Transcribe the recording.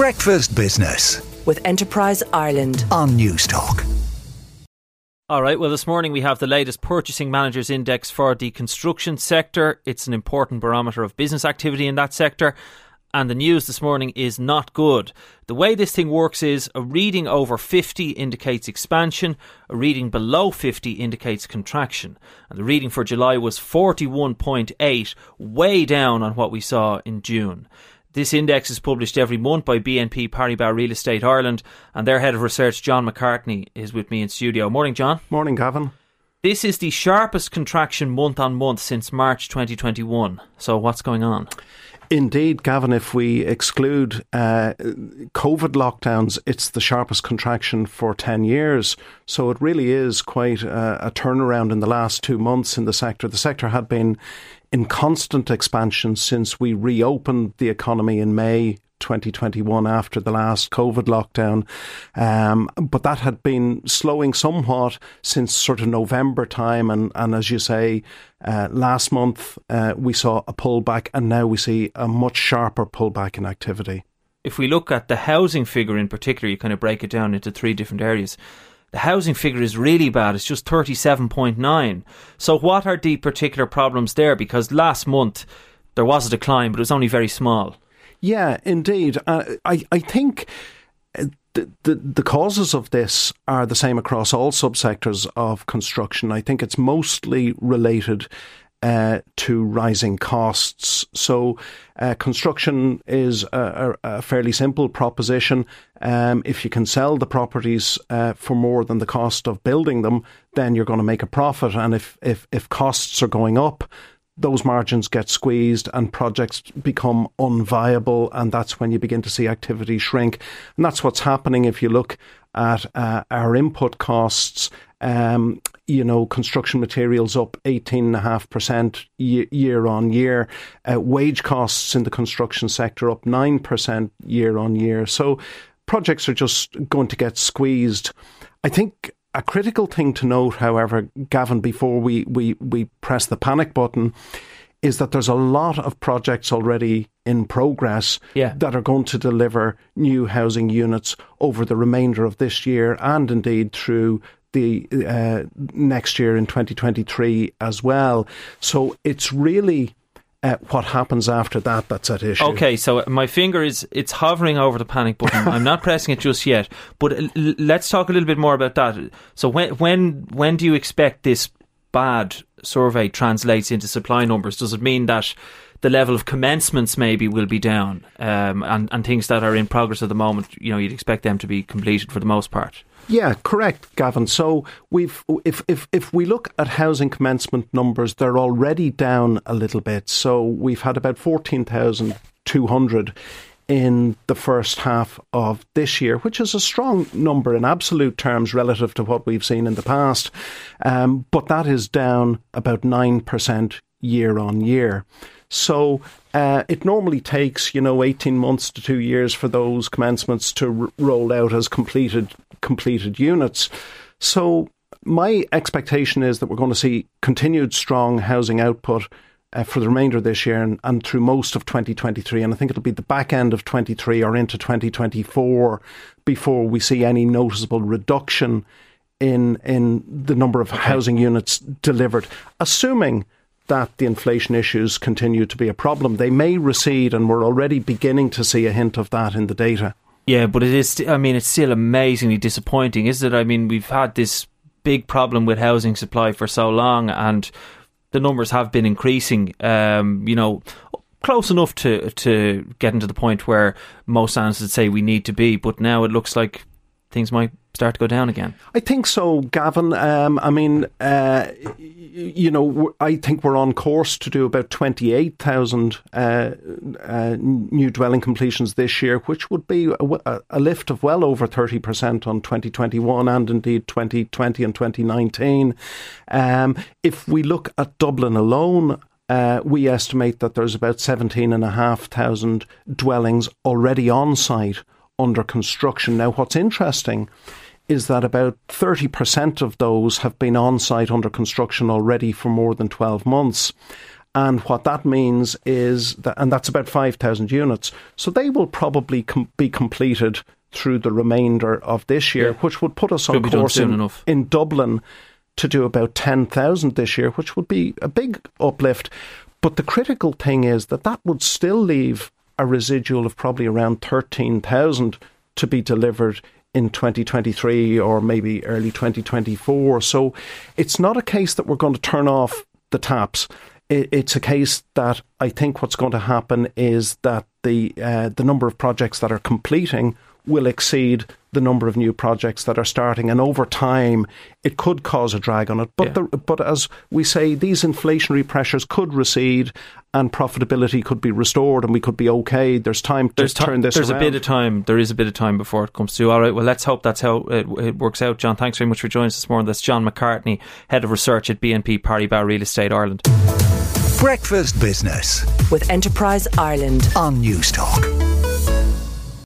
Breakfast Business with Enterprise Ireland on Newstalk. All right, well, this morning we have the latest Purchasing Managers Index for the construction sector. It's an important barometer of business activity in that sector. And the news this morning is not good. The way this thing works is a reading over 50 indicates expansion, a reading below 50 indicates contraction. And the reading for July was 41.8, way down on what we saw in June. This index is published every month by BNP Paribas Real Estate Ireland, and their head of research, John McCartney, is with me in studio. Morning, John. Morning, Gavin. This is the sharpest contraction month on month since March 2021. So, what's going on? Indeed, Gavin, if we exclude uh, COVID lockdowns, it's the sharpest contraction for 10 years. So it really is quite a, a, turnaround in the last two months in the sector. The sector had been in constant expansion since we reopened the economy in May 2021 after the last COVID lockdown. Um, but that had been slowing somewhat since sort of November time. And, and as you say, uh, last month uh, we saw a pullback, and now we see a much sharper pullback in activity. If we look at the housing figure in particular, you kind of break it down into three different areas the housing figure is really bad. It's just 37.9. So, what are the particular problems there? Because last month there was a decline, but it was only very small. Yeah, indeed. Uh, I, I think. Uh, the, the, the causes of this are the same across all subsectors of construction. I think it's mostly related uh, to rising costs. So, uh, construction is a, a, fairly simple proposition. Um, if you can sell the properties uh, for more than the cost of building them, then you're going to make a profit. And if, if, if costs are going up, those margins get squeezed and projects become unviable, and that's when you begin to see activity shrink. And that's what's happening if you look at uh, our input costs. Um, you know, construction materials up 18.5% year on year. Uh, wage costs in the construction sector up 9% year on year. So projects are just going to get squeezed. I think a critical thing to note, however, Gavin, before we, we, we press the panic button, is that there's a lot of projects already in progress yeah. that are going to deliver new housing units over the remainder of this year and indeed through the uh, next year in 2023 as well. So it's really uh, what happens after that that's at issue. Okay, so my finger is it's hovering over the panic button. I'm not pressing it just yet, but l- let's talk a little bit more about that. So when when when do you expect this bad survey translates into supply numbers? Does it mean that the level of commencements maybe will be down, um, and and things that are in progress at the moment, you know, you'd expect them to be completed for the most part? Yeah, correct, Gavin. So we've if if if we look at housing commencement numbers, they're already down a little bit. So we've had about fourteen thousand two hundred in the first half of this year, which is a strong number in absolute terms relative to what we've seen in the past. Um, but that is down about 9% year on year. So uh, it normally takes, you know, 18 months to two years for those commencements to r- roll out as completed completed units. So my expectation is that we're going to see continued strong housing output uh, for the remainder of this year and, and, through most of 2023. And I think it'll be the back end of 23 or into 2024 before we see any noticeable reduction in in the number of housing units delivered, assuming that the inflation issues continue to be a problem. They may recede, and we're already beginning to see a hint of that in the data. Yeah, but it is. I mean, it's still amazingly disappointing, isn't it? I mean, we've had this big problem with housing supply for so long, and the numbers have been increasing. Um, you know, close enough to to getting to the point where most analysts would say we need to be, but now it looks like things might start to go down again? I think so, Gavin. Um, I mean, uh, you know, I think we're on course to do about 28,000 uh, uh, new dwelling completions this year, which would be a, a, lift of well over 30% on 2021 and indeed 2020 and 2019. Um, if we look at Dublin alone, uh, we estimate that there's about 17,500 dwellings already on site under construction. Now, what's interesting is that about 30% of those have been on site under construction already for more than 12 months. And what that means is that, and that's about 5,000 units. So they will probably com- be completed through the remainder of this year, Yeah. which would put us on Could done course soon in, enough. in Dublin to do about 10,000 this year, which would be a big uplift. But the critical thing is that that would still leave a residual of probably around 13,000 to be delivered in 2023 or maybe early 2024. So it's not a case that we're going to turn off the taps. It's a case that I think what's going to happen is that the uh, the number of projects that are completing will exceed the number of new projects that are starting, and over time, it could cause a drag on it. But Yeah. the, but as we say, these inflationary pressures could recede, and profitability could be restored, and we could be okay. There's time to There's, turn this there's around. a bit of time. There is a bit of time before it comes to. All right. Well, let's hope that's how it, it works out. John, thanks very much for joining us this morning. That's John McCartney, head of research at BNP Paribas Real Estate Ireland. Breakfast Business with Enterprise Ireland. on Newstalk.